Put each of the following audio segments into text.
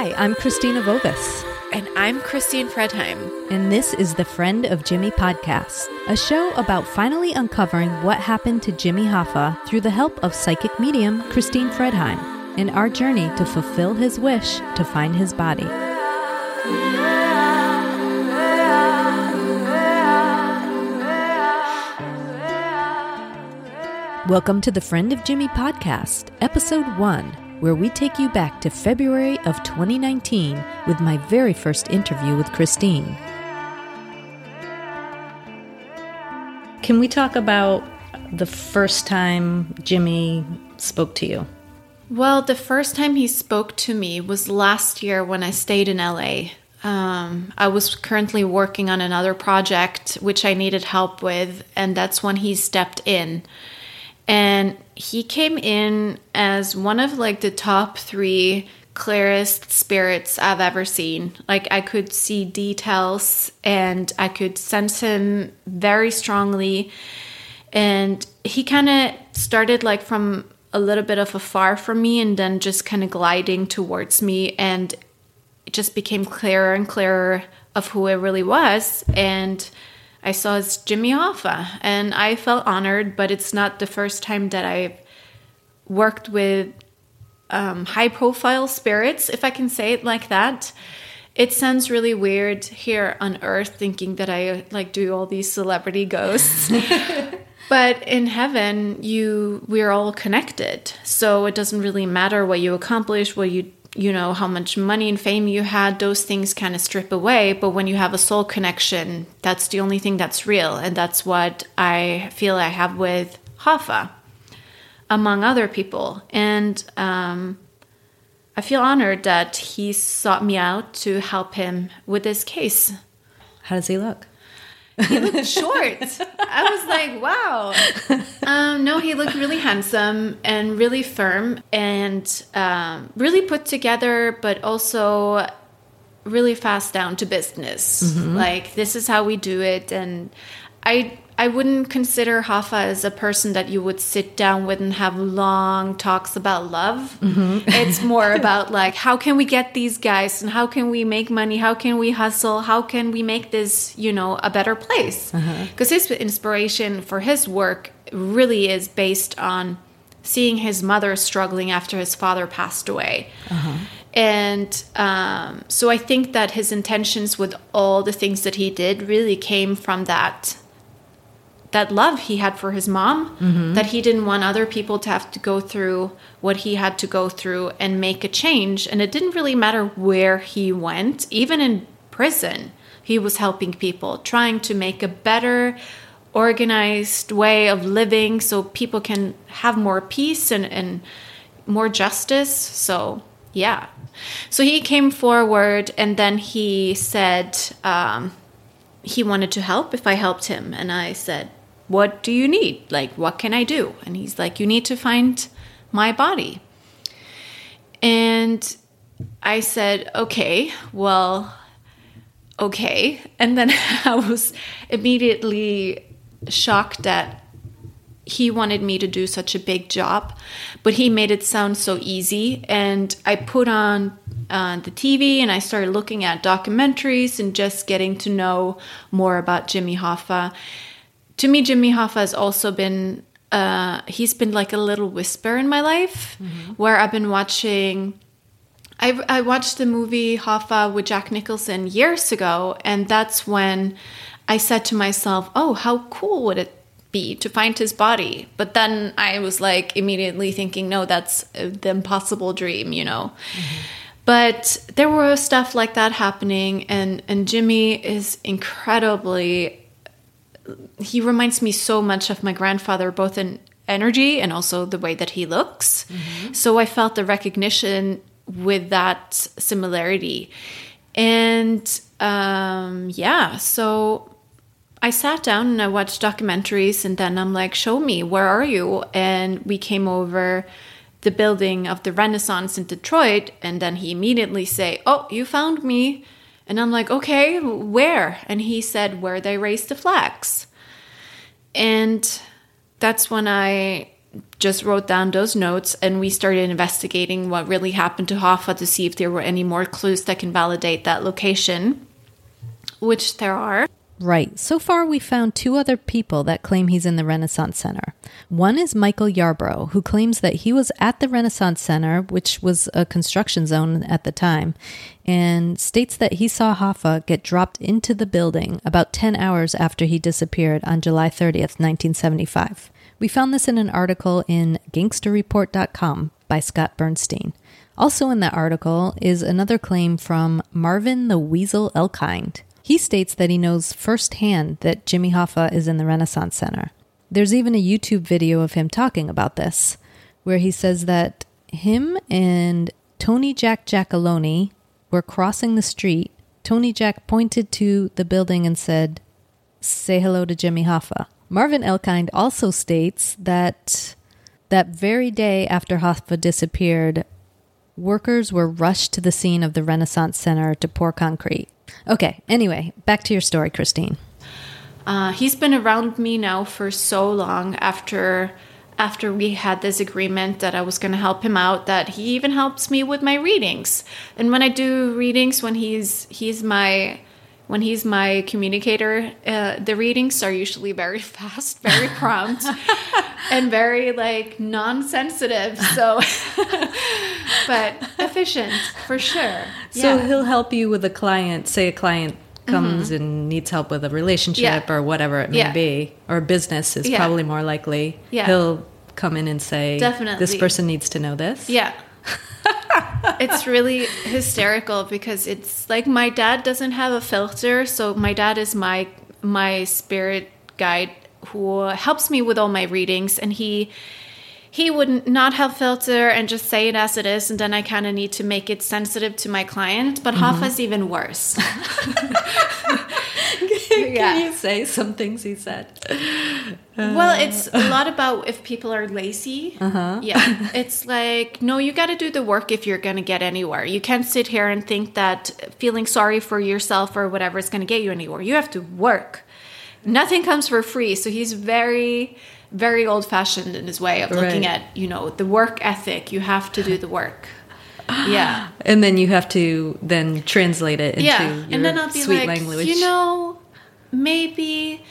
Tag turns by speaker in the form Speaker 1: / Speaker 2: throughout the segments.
Speaker 1: Hi, I'm Christina Vovis.
Speaker 2: And I'm Christine Fredheim.
Speaker 1: And this is the Friend of Jimmy podcast, a show about finally uncovering what happened to Jimmy Hoffa through the help of psychic medium Christine Fredheim in our journey to fulfill his wish to find his body. Welcome to the Friend of Jimmy podcast, episode one where we take you back to February of 2019 with my very first interview with Christine. Can we talk about the first time Jimmy spoke to you?
Speaker 2: Well, the first time he spoke to me was last year when I stayed in LA. Um, I was currently working on another project which I needed help with, and that's when he stepped in and he came in as one of like the top three clearest spirits I've ever seen. Like I could see details and I could sense him very strongly. And he kind of started like from a little bit of afar from me and then just kind of gliding towards me. And it just became clearer and clearer of who it really was. And I saw as Jimmy Hoffa, and I felt honored. But it's not the first time that I've worked with um, high-profile spirits, if I can say it like that. It sounds really weird here on Earth, thinking that I like do all these celebrity ghosts. but in heaven, you we're all connected, so it doesn't really matter what you accomplish, what you you know how much money and fame you had those things kind of strip away. But when you have a soul connection that's the only thing that's real. And that's what i feel i have with hoffa among other people. And um, i feel honored that he sought me out to help him with this case.
Speaker 1: How does he look
Speaker 2: he looked short. I was like, wow. Um, no, he looked really handsome and really firm and um, really put together, but also really fast down to business. Mm-hmm. Like, this is how we do it. And I I wouldn't consider Hoffa as a person that you would sit down with and have long talks about love. Mm-hmm. it's more about like how can we get these guys and how can we make money? How can we hustle? How can we make this, you know, a better place? Because uh-huh. his inspiration for his work really is based on seeing his mother struggling after his father passed away. Uh-huh. And um, so I think that his intentions with all the things that he did really came from that that love he had for his mom mm-hmm. that he didn't want other people to have to go through what he had to go through and make a change and it didn't really matter where he went even in prison he was helping people trying to make a better organized way of living so people can have more peace and, and more justice so yeah so he came forward and then he said um, he wanted to help if I helped him. And I said, what do you need? Like, what can I do? And he's like, You need to find my body. And I said, Okay, well, okay. And then I was immediately shocked that he wanted me to do such a big job, but he made it sound so easy. And I put on uh, the TV and I started looking at documentaries and just getting to know more about Jimmy Hoffa to me, Jimmy Hoffa has also been uh, he's been like a little whisper in my life mm-hmm. where I've been watching. I, I watched the movie Hoffa with Jack Nicholson years ago, and that's when I said to myself, "Oh, how cool would it be to find his body?" But then I was like immediately thinking, "No, that's the impossible dream," you know. Mm-hmm. But there were stuff like that happening, and and Jimmy is incredibly he reminds me so much of my grandfather, both in energy and also the way that he looks. Mm-hmm. So I felt the recognition with that similarity. And um, yeah, so I sat down and I watched documentaries, and then I'm like, Show me, where are you? And we came over the building of the Renaissance in Detroit, and then he immediately say, "Oh, you found me." And I'm like, okay, where? And he said, where they raised the flags. And that's when I just wrote down those notes and we started investigating what really happened to Hoffa to see if there were any more clues that can validate that location, which there are.
Speaker 1: Right. So far, we found two other people that claim he's in the Renaissance Center. One is Michael Yarbrough, who claims that he was at the Renaissance Center, which was a construction zone at the time, and states that he saw Hoffa get dropped into the building about 10 hours after he disappeared on July 30th, 1975. We found this in an article in gangsterreport.com by Scott Burnstein. Also in that article is another claim from Marvin the Weasel Elkind. He states that he knows firsthand that Jimmy Hoffa is in the Renaissance Center. There's even a YouTube video of him talking about this, where he says that him and Tony Jack Giacalone were crossing the street. Tony Jack pointed to the building and said, Say hello to Jimmy Hoffa. Marvin Elkind also states that that very day after Hoffa disappeared, workers were rushed to the scene of the Renaissance Center to pour concrete. Okay, anyway, back to your story, Christine.
Speaker 2: Uh, he's been around me now for so long after after we had this agreement that I was going to help him out that he even helps me with my readings. And when I do readings when he's he's my when he's my communicator, uh, the readings are usually very fast, very prompt, and very like non-sensitive. So, but efficient for sure.
Speaker 1: So yeah. he'll help you with a client. Say a client comes mm-hmm. and needs help with a relationship yeah. or whatever it may yeah. be, or business is probably more likely. Yeah. He'll come in and say,
Speaker 2: "Definitely,
Speaker 1: this person needs to know this."
Speaker 2: Yeah it's really hysterical because it's like my dad doesn't have a filter, so my dad is my my spirit guide who helps me with all my readings and he he would not have filter and just say it as it is and then i kind of need to make it sensitive to my client but mm-hmm. is even worse
Speaker 1: can yeah. you say some things he said
Speaker 2: well, it's a lot about if people are lazy. Uh-huh. Yeah. It's like, no, you got to do the work if you're going to get anywhere. You can't sit here and think that feeling sorry for yourself or whatever is going to get you anywhere. You have to work. Nothing comes for free. So he's very, very old fashioned in his way of looking right. at, you know, the work ethic. You have to do the work. Yeah.
Speaker 1: And then you have to then translate it into yeah. and then I'll be sweet like, language.
Speaker 2: You know, maybe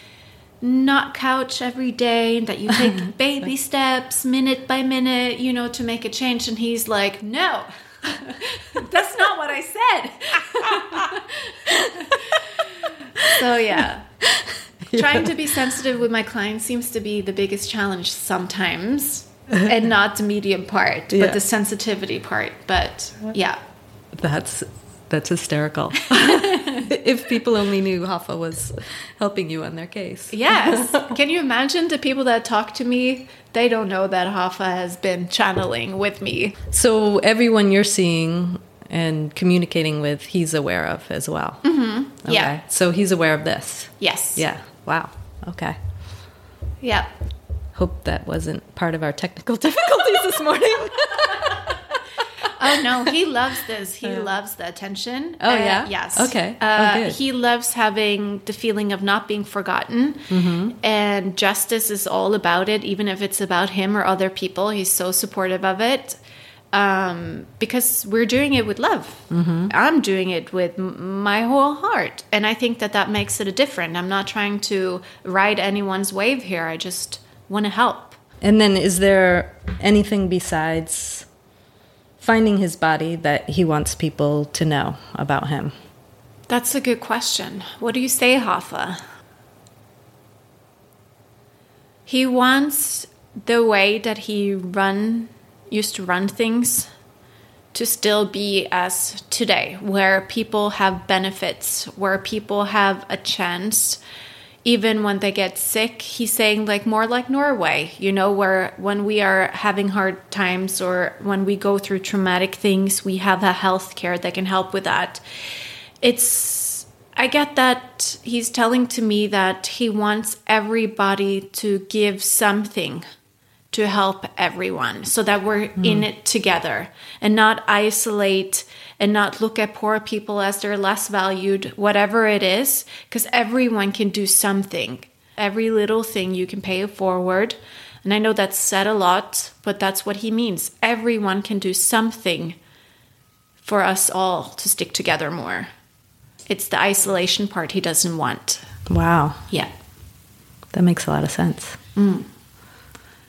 Speaker 2: not couch every day that you take baby steps minute by minute you know to make a change and he's like no that's not what i said so yeah. yeah. trying to be sensitive with my clients seems to be the biggest challenge sometimes and not the medium part but yeah. the sensitivity part but yeah
Speaker 1: that's that's hysterical. if people only knew Hoffa was helping you on their case.
Speaker 2: Yes. Can you imagine the people that talk to me? They don't know that Hoffa has been channeling with me.
Speaker 1: So everyone you're seeing and communicating with, he's aware of as well.
Speaker 2: Mm-hmm. Okay. Yeah.
Speaker 1: So he's aware of this.
Speaker 2: Yes.
Speaker 1: Yeah. Wow. Okay.
Speaker 2: Yeah.
Speaker 1: Hope that wasn't part of our technical difficulties this morning.
Speaker 2: oh no, he loves this. He loves the attention.
Speaker 1: Oh uh, yeah.
Speaker 2: Yes.
Speaker 1: Okay.
Speaker 2: Uh, oh, he loves having the feeling of not being forgotten, mm-hmm. and justice is all about it. Even if it's about him or other people, he's so supportive of it. Um, because we're doing it with love. Mm-hmm. I'm doing it with my whole heart, and I think that that makes it a different. I'm not trying to ride anyone's wave here. I just want to help.
Speaker 1: And then, is there anything besides finding his body that he wants people to know about him?
Speaker 2: That's a good question. What do you say, Hoffa? He wants the way that he run used to run things to still be as today, where people have benefits, where people have a chance even when they get sick he's saying like more like norway you know where when we are having hard times or when we go through traumatic things we have a health care that can help with that. It's i get that he's telling to me that he wants everybody to give something to help everyone so that we're mm. in it together and not isolate and not look at poor people as they're less valued, whatever it is, because everyone can do something. Every little thing you can pay it forward And I know that's said a lot, but that's what he means. Everyone can do something for us all to stick together more. It's the isolation part he doesn't want.
Speaker 1: Wow.
Speaker 2: Yeah.
Speaker 1: That makes a lot of sense.
Speaker 2: Mm.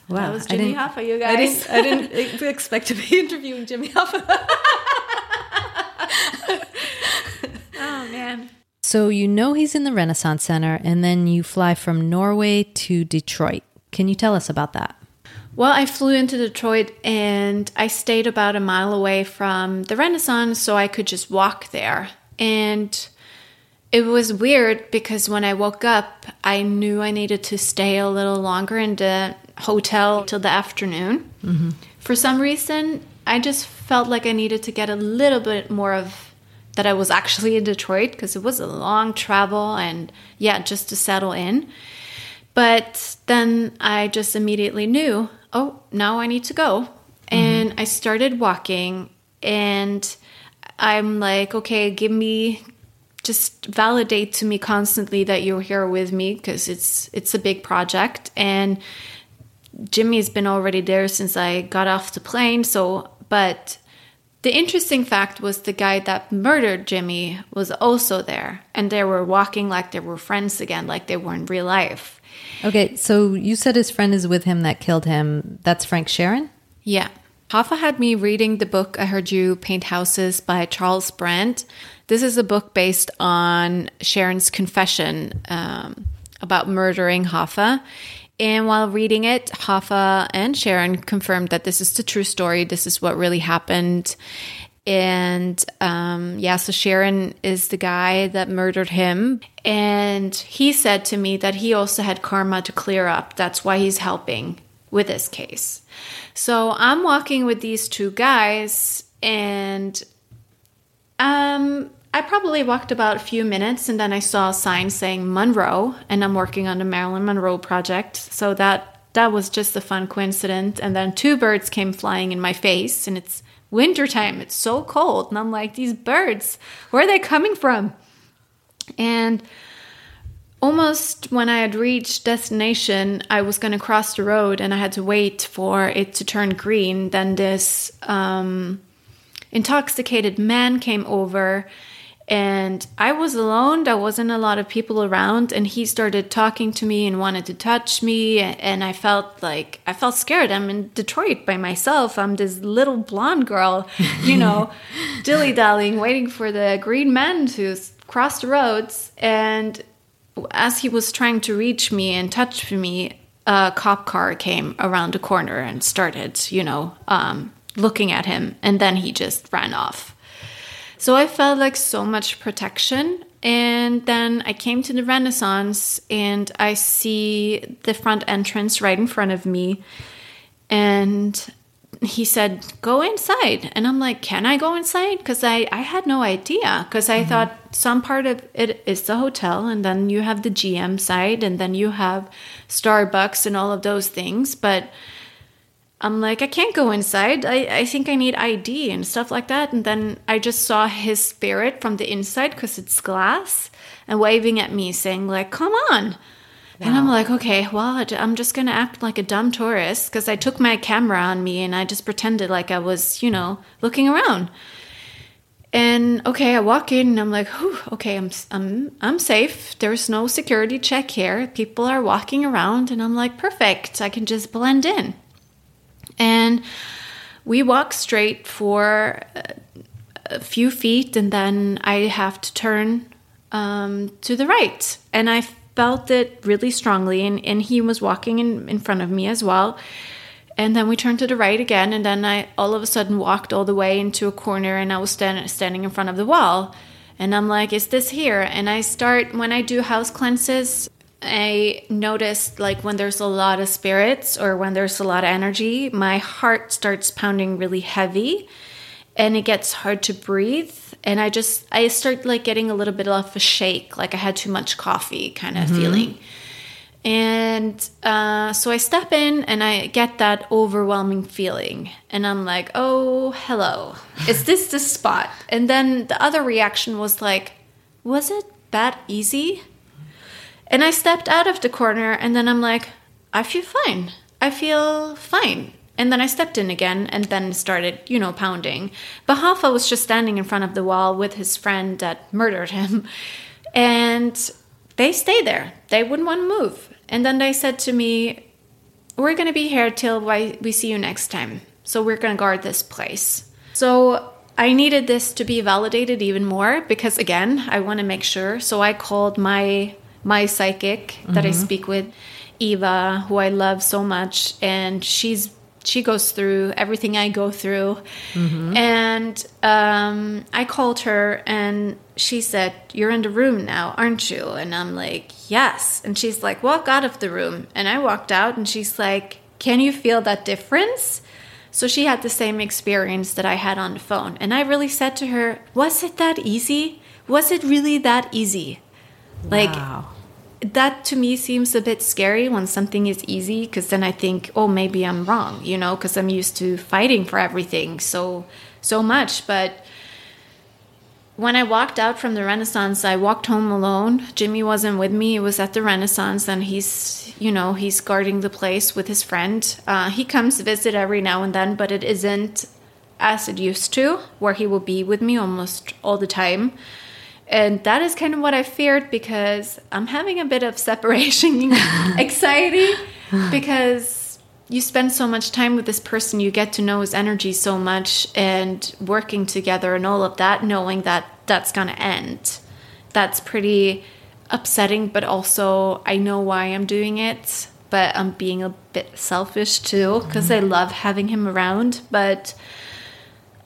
Speaker 1: Wow.
Speaker 2: That was Jimmy Hoffa, you
Speaker 1: I
Speaker 2: guys.
Speaker 1: didn't, I didn't expect to be interviewing Jimmy Hoffa.
Speaker 2: Oh, man.
Speaker 1: So you know he's in the Renaissance Center, and then you fly from Norway to Detroit. Can you tell us about that?
Speaker 2: Well, I flew into Detroit and I stayed about a mile away from the Renaissance so I could just walk there. And it was weird because when I woke up, I knew I needed to stay a little longer in the hotel till the afternoon. Mm-hmm. For some reason, I just felt like I needed to get a little bit more of that I was actually in Detroit because it was a long travel and yeah, just to settle in. But then I just immediately knew, oh, now I need to go. Mm-hmm. And I started walking and I'm like, okay, give me just validate to me constantly that you're here with me because it's it's a big project and Jimmy's been already there since I got off the plane. So, but the interesting fact was the guy that murdered Jimmy was also there, and they were walking like they were friends again, like they were in real life.
Speaker 1: Okay, so you said his friend is with him that killed him. That's Frank Sheeran?
Speaker 2: Yeah. Hoffa had me reading the book I Heard You Paint Houses by Charles Brandt. This is a book based on Sheeran's confession um, about murdering Hoffa. And while reading it, Hoffa and Sheeran confirmed that this is the true story. This is what really happened. And um, yeah, so Sheeran is the guy that murdered him. And he said to me that he also had karma to clear up. That's why he's helping with this case. So I'm walking with these two guys, and um, I probably walked about a few minutes, and then I saw a sign saying Monroe, and I'm working on the Marilyn Monroe project. So that that was just a fun coincidence. And then two birds came flying in my face, and it's wintertime. It's so cold, and I'm like, these birds, where are they coming from? And almost when I had reached destination, I was going to cross the road and I had to wait for it to turn green. Then this um, intoxicated man came over and I was alone. There wasn't a lot of people around, and he started talking to me and wanted to touch me. And I felt like I felt scared. I'm in Detroit by myself. I'm this little blonde girl, you know, dilly dallying, waiting for the green man to cross the roads. And as he was trying to reach me and touch me, a cop car came around the corner and started, you know, um, looking at him. And then he just ran off. So I felt like so much protection. And then I came to the Renaissance and I see the front entrance right in front of me. And he said, Go inside. And I'm like, Can I go inside? Because I, I had no idea. Because I mm-hmm. thought some part of it is the hotel, and then you have the GM side, and then you have Starbucks and all of those things. But I'm like, I can't go inside. I, I think I need ID and stuff like that. And then I just saw his spirit from the inside because it's glass and waving at me, saying, like, come on. And I'm like, okay, well, I'm just going to act like a dumb tourist because I took my camera on me and I just pretended like I was, you know, looking around. And okay, I walk in and I'm like, Whew, okay, I'm, I'm, I'm safe. There's no security check here. People are walking around and I'm like, perfect. I can just blend in. And we walk straight for a- few feet, and then I have to turn um, to the right. And I felt it really strongly, and, and he was walking in, in front of me as well. And then we turned to the right again, and then I all of a sudden walked all the way into a corner, and I was stand, standing in front of the wall. And I'm like, is this here? And I start, when I do house cleanses, I noticed like when there's a lot of spirits or when there's a lot of energy, my heart starts pounding really heavy and it gets hard to breathe. And I just, I start like getting a little bit of a shake, like I had too much coffee kind of feeling. And uh, so I step in and I get that overwhelming feeling. And I'm like, oh, hello. Is this the spot? And then the other reaction was like, was it that easy? And I stepped out of the corner and then I'm like, I feel fine. I feel fine. And then I stepped in again and then started, you know, pounding. But Hoffa was just standing in front of the wall with his friend that murdered him. And they stayed there. They wouldn't want to move. And then they said to me, We're going to be here till we see you next time. So we're going to guard this place. So I needed this to be validated even more because again, I want to make sure. So I called my my psychic that mm-hmm. I speak with, Eva, who I love so much, and she's she goes through everything I go through. Mm-hmm. And um, I called her and she said, You're in the room now, aren't you? And I'm like, Yes. And she's like, Walk out of the room. And I walked out and she's like, Can you feel that difference? So she had the same experience that I had on the phone. And I really said to her, Was it that easy? Was it really that easy? Like, that to me seems a bit scary when something is easy because then I think, oh, maybe I'm wrong, you know, because I'm used to fighting for everything so so much. But when I walked out from the Renaissance, I walked home alone. Jimmy wasn't with me. He was at the Renaissance, and he's, you know, he's guarding the place with his friend. Uh, he comes visit every now and then, but it isn't as it used to, where he will be with me almost all the time. And that is kind of what I feared because I'm having a bit of separation anxiety because you spend so much time with this person, you get to know his energy so much, and working together and all of that, knowing that that's going to end. That's pretty upsetting, but also I know why I'm doing it. But I'm being a bit selfish too because I mm-hmm. love having him around. But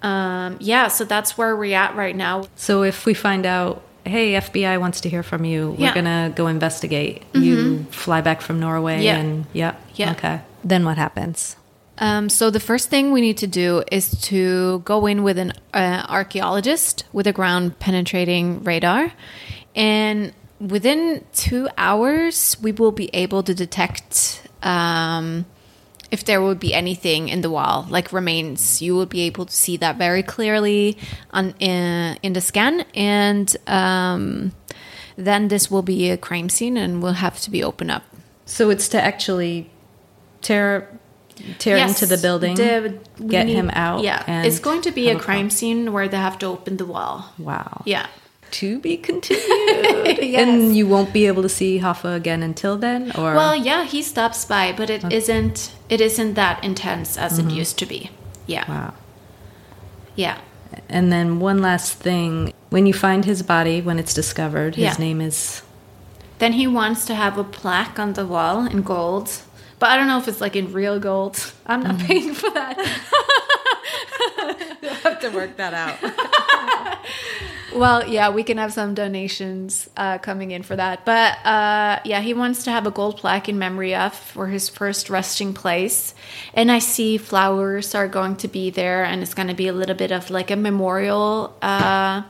Speaker 2: um, yeah, so that's where we're at right now.
Speaker 1: So if we find out, hey, FBI wants to hear from you, we're yeah. gonna go investigate. Mm-hmm. You fly back from Norway, yeah. and yeah,
Speaker 2: yeah,
Speaker 1: okay. Then what happens?
Speaker 2: Um, so the first thing we need to do is to go in with an uh, archaeologist with a ground penetrating radar, and within two hours we will be able to detect. Um, if there would be anything in the wall, like remains, you would be able to see that very clearly on in, in the scan, and um, then this will be a crime scene and will have to be opened up.
Speaker 1: So it's to actually tear tear yes, into the building, the, get need, him out.
Speaker 2: Yeah, it's going to be a crime scene where they have to open the wall.
Speaker 1: Wow.
Speaker 2: Yeah
Speaker 1: to be continued. yes. And you won't be able to see Hoffa again until then, or
Speaker 2: well, yeah, he stops by, but it okay. not It isn't that intense as mm-hmm. it used to be. Yeah.
Speaker 1: Wow.
Speaker 2: Yeah.
Speaker 1: And then one last thing: when you find his body, when it's discovered, his yeah. name is.
Speaker 2: Then he wants to have a plaque on the wall in gold, but I don't know if it's like in real gold. I'm not mm-hmm. paying for that.
Speaker 1: You'll have to work that out.
Speaker 2: well, yeah, we can have some donations uh, coming in for that. But uh, yeah, he wants to have a gold plaque in memory of for his first resting place. And I see flowers are going to be there, and it's going to be a little bit of like a memorial uh,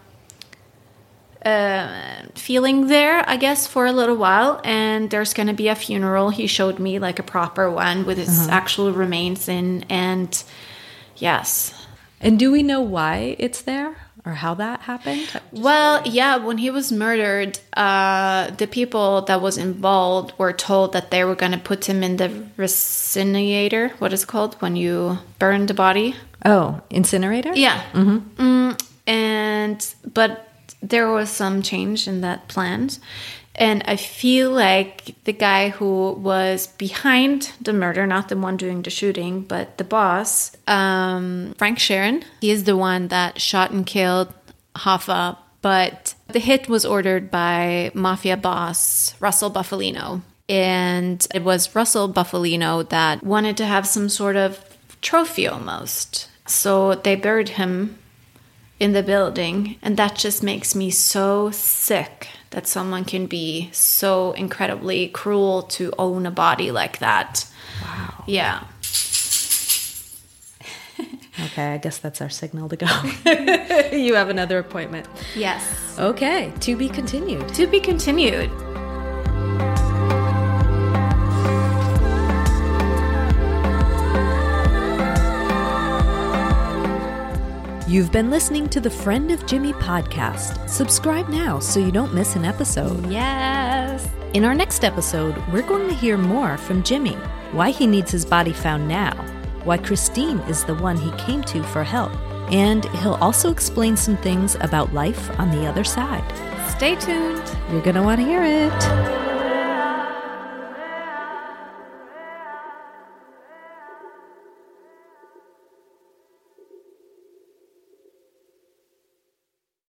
Speaker 2: uh feeling there, I guess, for a little while. And there's going to be a funeral. He showed me like a proper one with his uh-huh. actual remains in. And yes.
Speaker 1: And do we know why it's there? Or how that happened?
Speaker 2: Well, yeah, when he was murdered, uh, the people that was involved were told that they were going to put him in the incinerator. What is it called when you burn the body?
Speaker 1: Oh, incinerator.
Speaker 2: Yeah. Mm-hmm. Mm, and but there was some change in that plan. And I feel like the guy who was behind the murder, not the one doing the shooting, but the boss, um, Frank Sheeran, he is the one that shot and killed Hoffa. But the hit was ordered by mafia boss Russell Bufalino. And it was Russell Bufalino that wanted to have some sort of trophy almost. So they buried him in the building. And that just makes me so sick that someone can be so incredibly cruel to own a body like that.
Speaker 1: Wow.
Speaker 2: Yeah.
Speaker 1: okay, I guess that's our signal to go. you have another appointment.
Speaker 2: Yes.
Speaker 1: Okay, to be continued.
Speaker 2: To be continued.
Speaker 1: You've been listening to the Friend of Jimmy podcast. Subscribe now so you don't miss an episode.
Speaker 2: Yes.
Speaker 1: In our next episode, we're going to hear more from Jimmy why he needs his body found now, why Christine is the one he came to for help, and he'll also explain some things about life on the other side.
Speaker 2: Stay tuned.
Speaker 1: You're going to want to hear it.